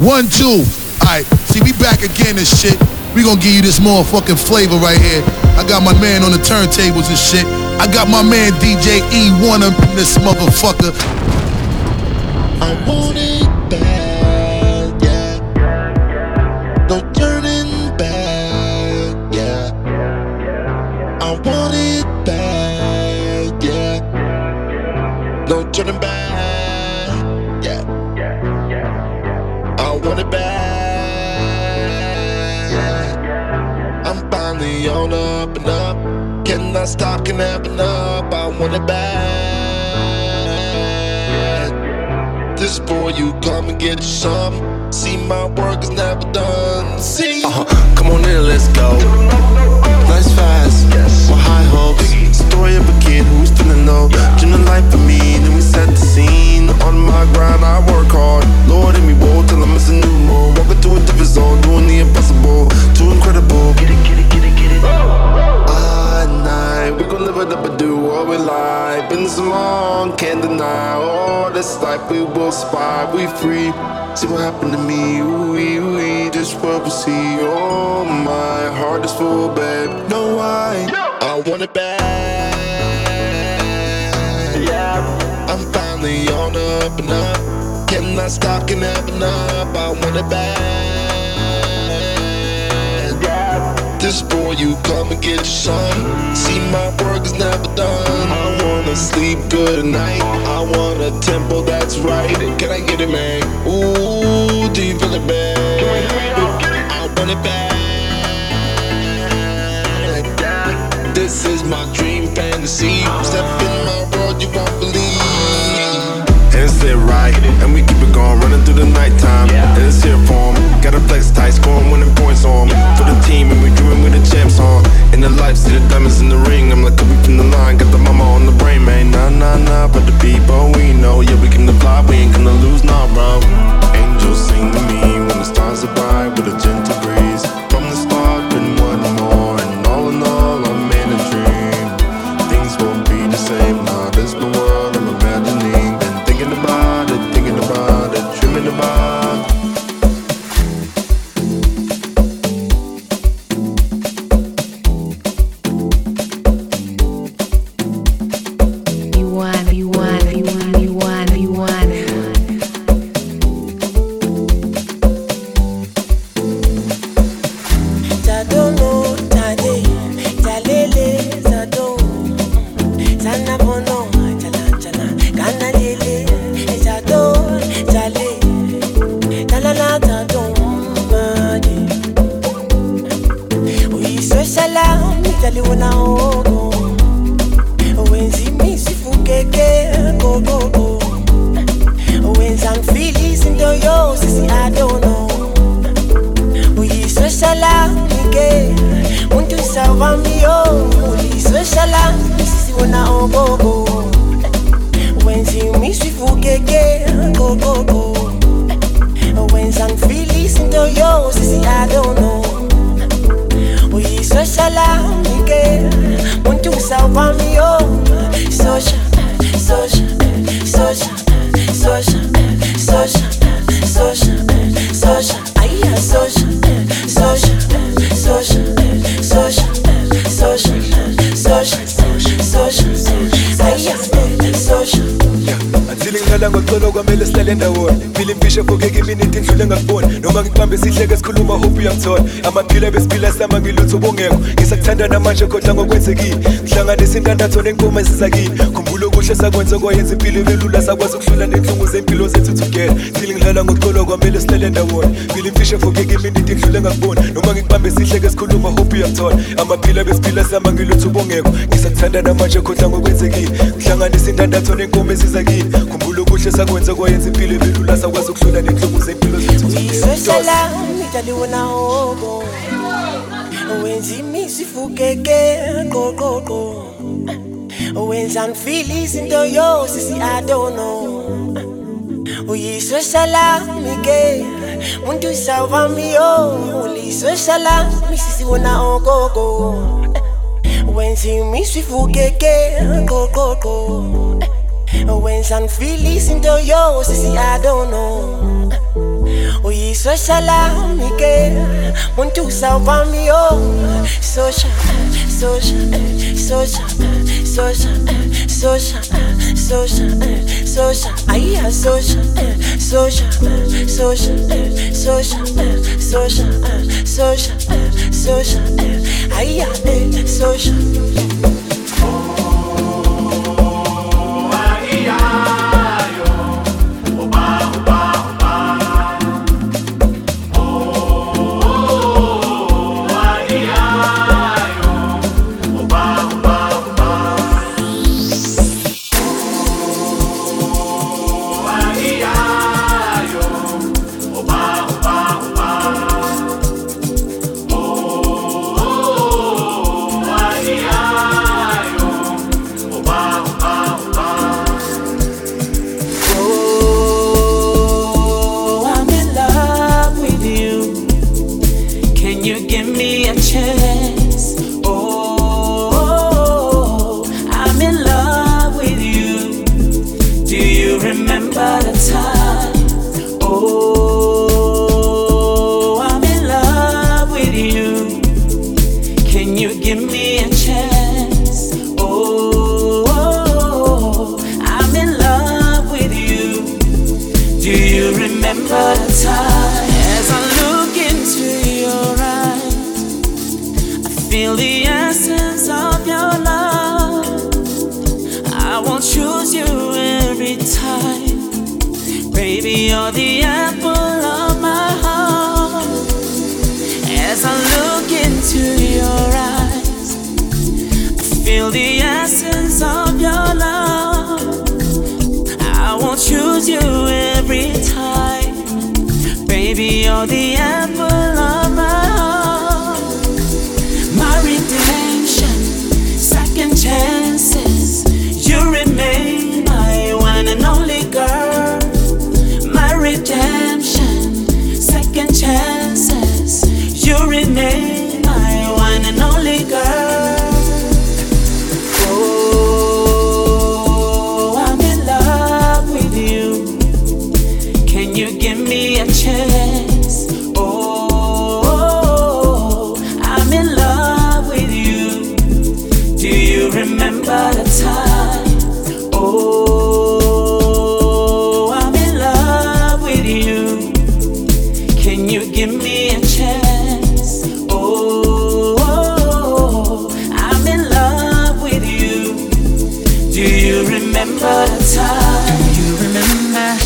One, two. Alright, see, we back again and shit. We gonna give you this motherfucking flavor right here. I got my man on the turntables and shit. I got my man DJ E1 up in this motherfucker. I want it bad, On up and up. Cannot stop, can happen up. I want it bad. This boy, you come and get you some. See, my work is never done. See, Uh-huh. Come on in, let's go. Nice fast, with high hopes. Story of a kid who's feeling low. Dream the life for me, then we set the scene. On my grind, I work hard. Lord, in me woe till I'm missing new more. Walking to a different zone, doing the impossible. Too incredible. Get it, get it, get night, we gon' live it up and do what we like. Been so long, can't deny. All this life we will survive, we free. See what happened to me, ooh, ooh, just what we see. Oh, my heart is full, babe. No, I. I want it back. Yeah, I'm finally on up and up. Cannot stop, can happen up. I want it bad. You come and get some. See, my work is never done. I wanna sleep good at night. I want a tempo that's right. Can I get it, man? Ooh, do you feel it, man? I want it bad. This is my dream fantasy. Step in my world, you won't believe. And it's lit right, and we keep it going, running through the nighttime. And it's here for 'em. Got a flex tight, In the life, see the diamonds in the ring. I'm like Kobe from the line, got the mama on the brain, man. Nah, nah, nah, but the people we know, yeah, we came to fly, we ain't gonna lose, nah, bro. Angels sing sisibona ogogo. Wenza imiswifukeke gogogo. Wenza ngifili izinto yo sisi adono uyisoshala nike muntu savamiyo sosha sosha sosha sosha sosha Feeling ngala ngoxolo kwamele sihlale ndawonye. Feeling fisha fogeke iminute indlule ngakuboni Noma ngikubambe sihleke sikhuluma hope uyangithola. Amaphila besiphila sama ngilutho bongekho Ngisakuthanda namanje kodwa ngokwenzekile. Ngihlanganisa indandatho nenkomo ezizakile Khumbula okuhle sakwenza kwayenza impilo ibe lula. Sakwazi ukuhlula nenhlungu zempilo zethu together. Feeling ngilala ngoxolo kwamele sihlale ndawonye. Feeling fisha fogeke iminute indlule ngakuboni Noma ngikubambe sihleke sikhuluma hope uyangithola. Amaphila besiphila sama ngilutho bongekho Ngisakuthanda namanje kodwa ngokwenzekile. Ngihlanganisa indandatho nenkomo ezizakile khumbula ulokuhlisa kwenze kwayenza impilo ebelula sakwazi ukudlula nenhlungu zempilo zethuisesalam italiwona hobo wenza imisi ifukeke qoqoqo wenza ngifile izinto yosisi adono uyiswe salami ke muntu sawami yo uliswe salami sisiwona ogogo wenza imisi ifukeke qoqoqo wenza ngifile izinto yo sisi adono uyisosalami ke muntu usawuvami yo sosha sosha sosha sosha sosha sosha sosha aya sosha sosha sosha sosha sosha sosha sosha aya sosha remember the time. the apple remember the time. You remember.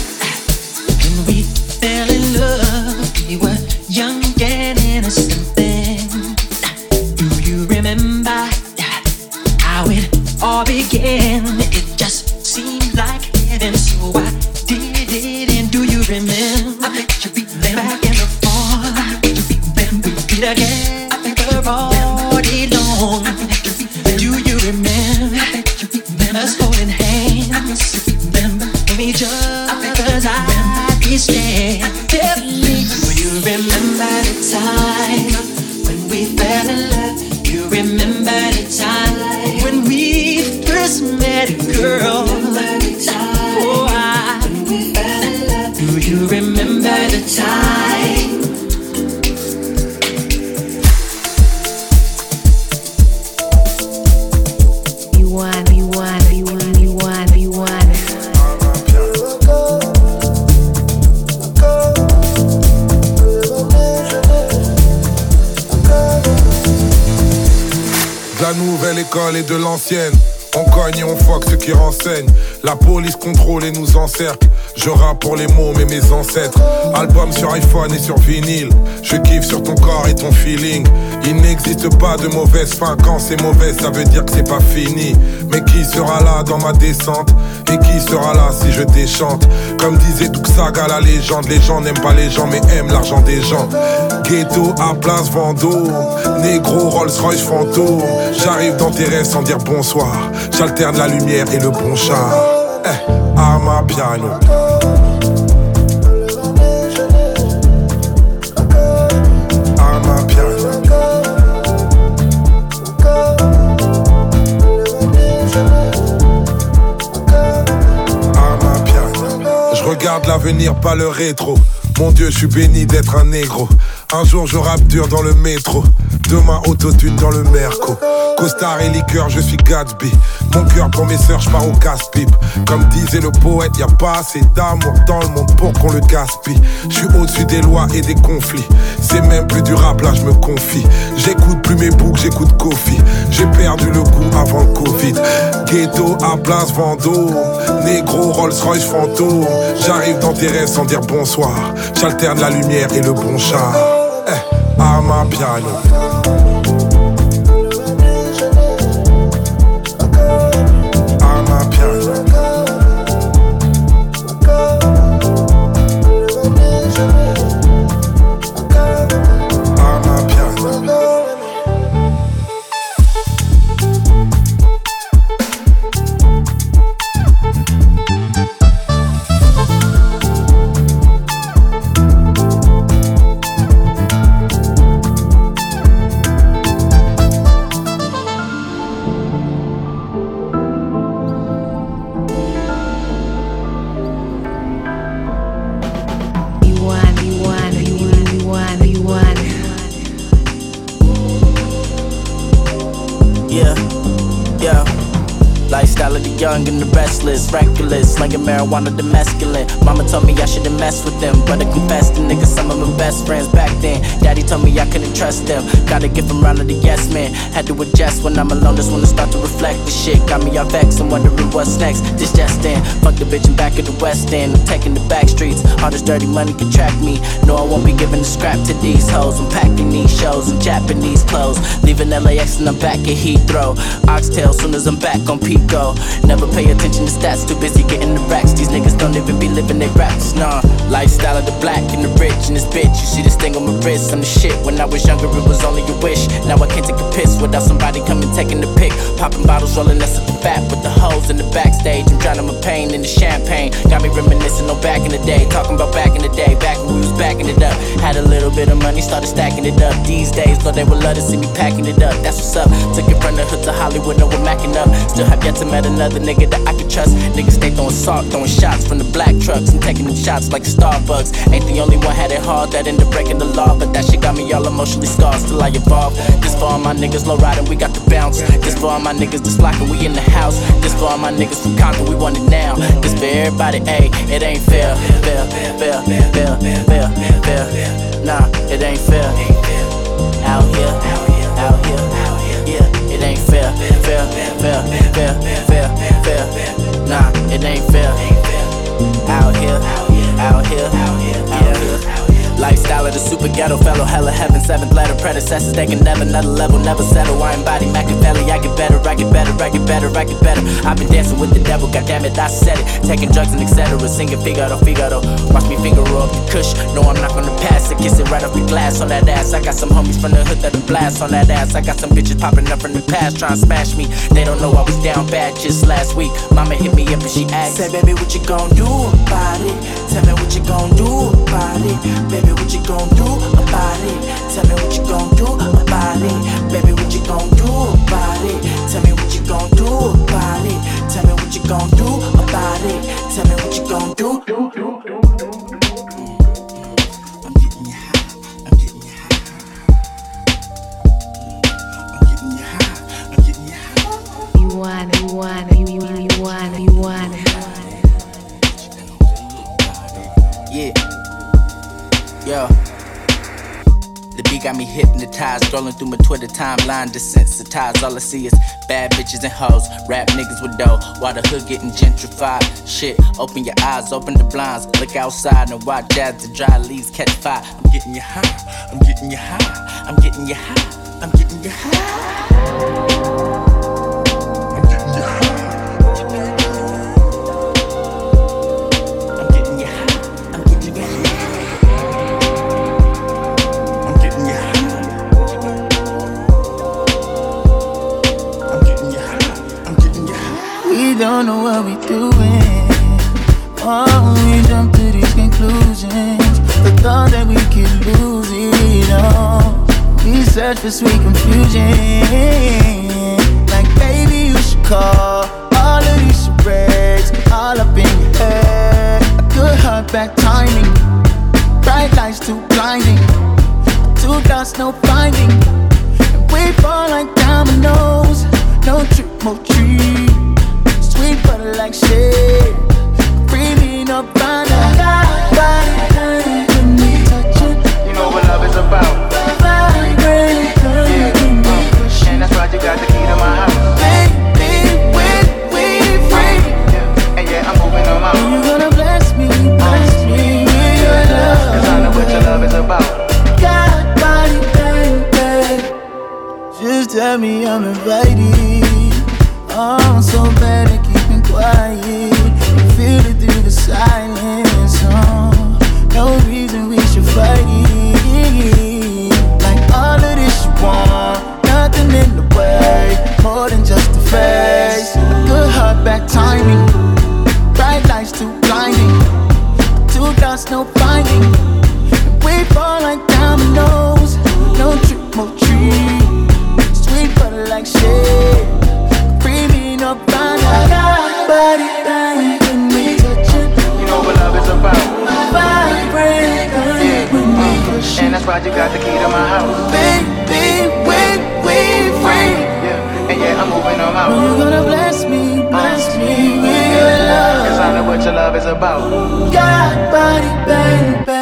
as I can stand. When you remember the time when we fell in love, you remember the time when we first met, girl. Oh, I. Do you remember the time? nouvelle école et de l'ancienne. On cogne et on fuck ceux qui renseignent. La police contrôle et nous encercle. Je rappe pour les mots, mais mes ancêtres. Album sur iPhone et sur vinyle. Je kiffe sur ton corps et ton feeling. Il n'existe pas de mauvaise fin. Quand c'est mauvais, ça veut dire que c'est pas fini. Mais qui sera là dans ma descente? Et qui sera là si je déchante? Comme disait Saga, la légende. Les gens n'aiment pas les gens, mais aiment l'argent des gens. Ghetto à place Vendôme. Négro Rolls Royce fantôme. J'arrive dans tes rêves sans dire bonsoir. J'alterne la lumière et le bon char. Eh, à ma piano. regarde l'avenir, pas le rétro. Mon Dieu, je suis béni d'être un négro. Un jour je rappe dur dans le métro, demain autotune dans le merco. Costard et liqueur, je suis Gatsby. Mon cœur pour mes sœurs, je pars au casse-pipe. Comme disait le poète, y a pas assez d'amour dans le monde pour qu'on le gaspille. Je suis au-dessus des lois et des conflits. C'est même plus du rap, là je me confie. J'écoute plus mes boucs, j'écoute Kofi. J'ai perdu le goût avant le Covid. Ghetto à place Vendôme. Négro Rolls Royce fantôme. J'arrive dans tes rêves sans dire bonsoir. J'alterne la lumière et le bon char. Eh, à piano. Young and the restless, reckless, slinging marijuana, the masculine. Mama told me I shouldn't mess with them, but I confess the niggas some of my best friends back then. Daddy told me I couldn't trust them, gotta give them round to the yes man. Had to adjust when I'm alone, just wanna start to reflect. The shit got me all vexed and wondering what's next. This just in, fuck the bitch and back at the West End. I'm taking the back streets, all this dirty money can track me. No, I won't be giving the scrap to these hoes. I'm packing these shows in Japanese clothes, leaving LAX and I'm back at Heathrow. Oxtail soon as I'm back on Pico. Never pay attention to stats, too busy getting the racks. These niggas don't even be living their raps, nah. Lifestyle of the black and the rich and this bitch. You see this thing on my wrist, I'm the shit. When I was younger, it was only a wish. Now I can't take a piss without somebody coming taking the pic. Popping bottles, rolling us at the fat with the hoes in the backstage. I'm drowning my pain in the champagne. Got me reminiscing on back in the day. Talking about back in the day, back when we was backing it up. Had a little bit of money, started stacking it up. These days, Lord, they would love to see me packing it up. That's what's up. Took it from the hood to Hollywood, no, we're macking up. Still have yet to met another nigga that I can trust. Niggas stay throwing salt, throwing shots from the black trucks. and taking them shots like Starbucks. Ain't the only one had it hard that ended up breaking the law. But that shit got me all emotionally scarred, still I evolve. This for all my niggas low riding, we got the bounce. This for all my niggas that's blocking, we in the house. This for all my niggas from Conquer, we want it now. This for everybody, ayy, it ain't fair. Fair, fair, fair, fair, fair. Nah, it ain't fair. Out here, out here, out here, yeah, it ain't fair. Fair, fair, fair, fair, fair. Nah, it ain't fair. Out here, out here, out here. Lifestyle of the super ghetto fellow, hella heaven, seventh letter predecessors. They can never, another level, never settle. I embody Machiavelli. I get better, I get better, I get better, I get better. I've been dancing with the devil, goddamn it, I said it. Taking drugs and etc. Singing Figaro, Figaro. Watch me finger up the kush. No, I'm not gonna pass it. Kiss it right off the glass on that ass. I got some homies from the hood that blast on that ass. I got some bitches popping up from the past trying to smash me. They don't know I was down bad just last week. Mama hit me up and she asked, Say, baby, what you gon' do about it? Tell me what you gon' do about. Baby, what you gon' do about it? Tell me what you gon' do about it. Baby, what you gon' do about it? Tell me what you gon' do about it. Tell me what you gon' do about it. Tell me what you gon' do. I'm getting you high. I'm getting you high. I'm getting you high. I'm getting you high. You want, you want, you want, you want, The beat got me hypnotized, scrolling through my Twitter timeline, desensitized. All I see is bad bitches and hoes, rap niggas with dough, while the hood getting gentrified. Shit, open your eyes, open the blinds, look outside and watch as the dry leaves catch fire. I'm getting you high, I'm getting you high, I'm getting you high, I'm getting you high. We don't know what we're doing. Oh, we jump to these conclusions. The thought that we could lose it all. We search for sweet confusion. Like, baby, you should call. All of these breaks, all up in your head. A good heart bad timing. Bright lights too blinding. Two dots, no finding. And we fall like dominoes. No triple tree. Sleep but like shit. Breathing up. Bora, bala.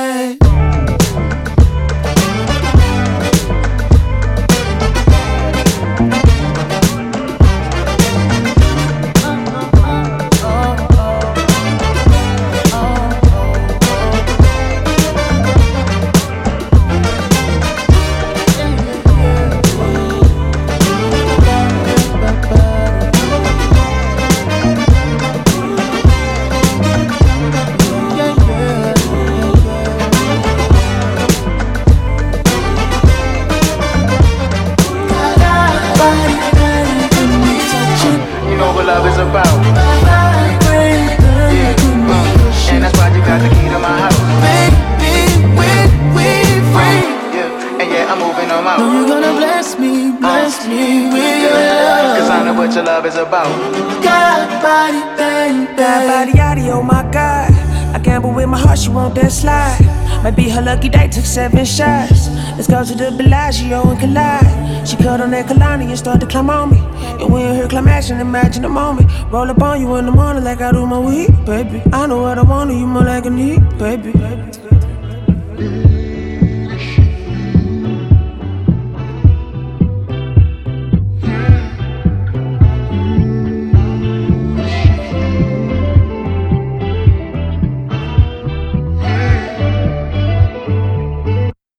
down, but with my heart, she won't that slide. Might be her lucky day, took seven shots. Let's go to the Bellagio and collide. She cut on that Kehlani and started to climb on me. And when you hear climax and imagine the moment. Roll up on you in the morning like I do my weed, baby. I know what I want, you more like a need, baby. baby.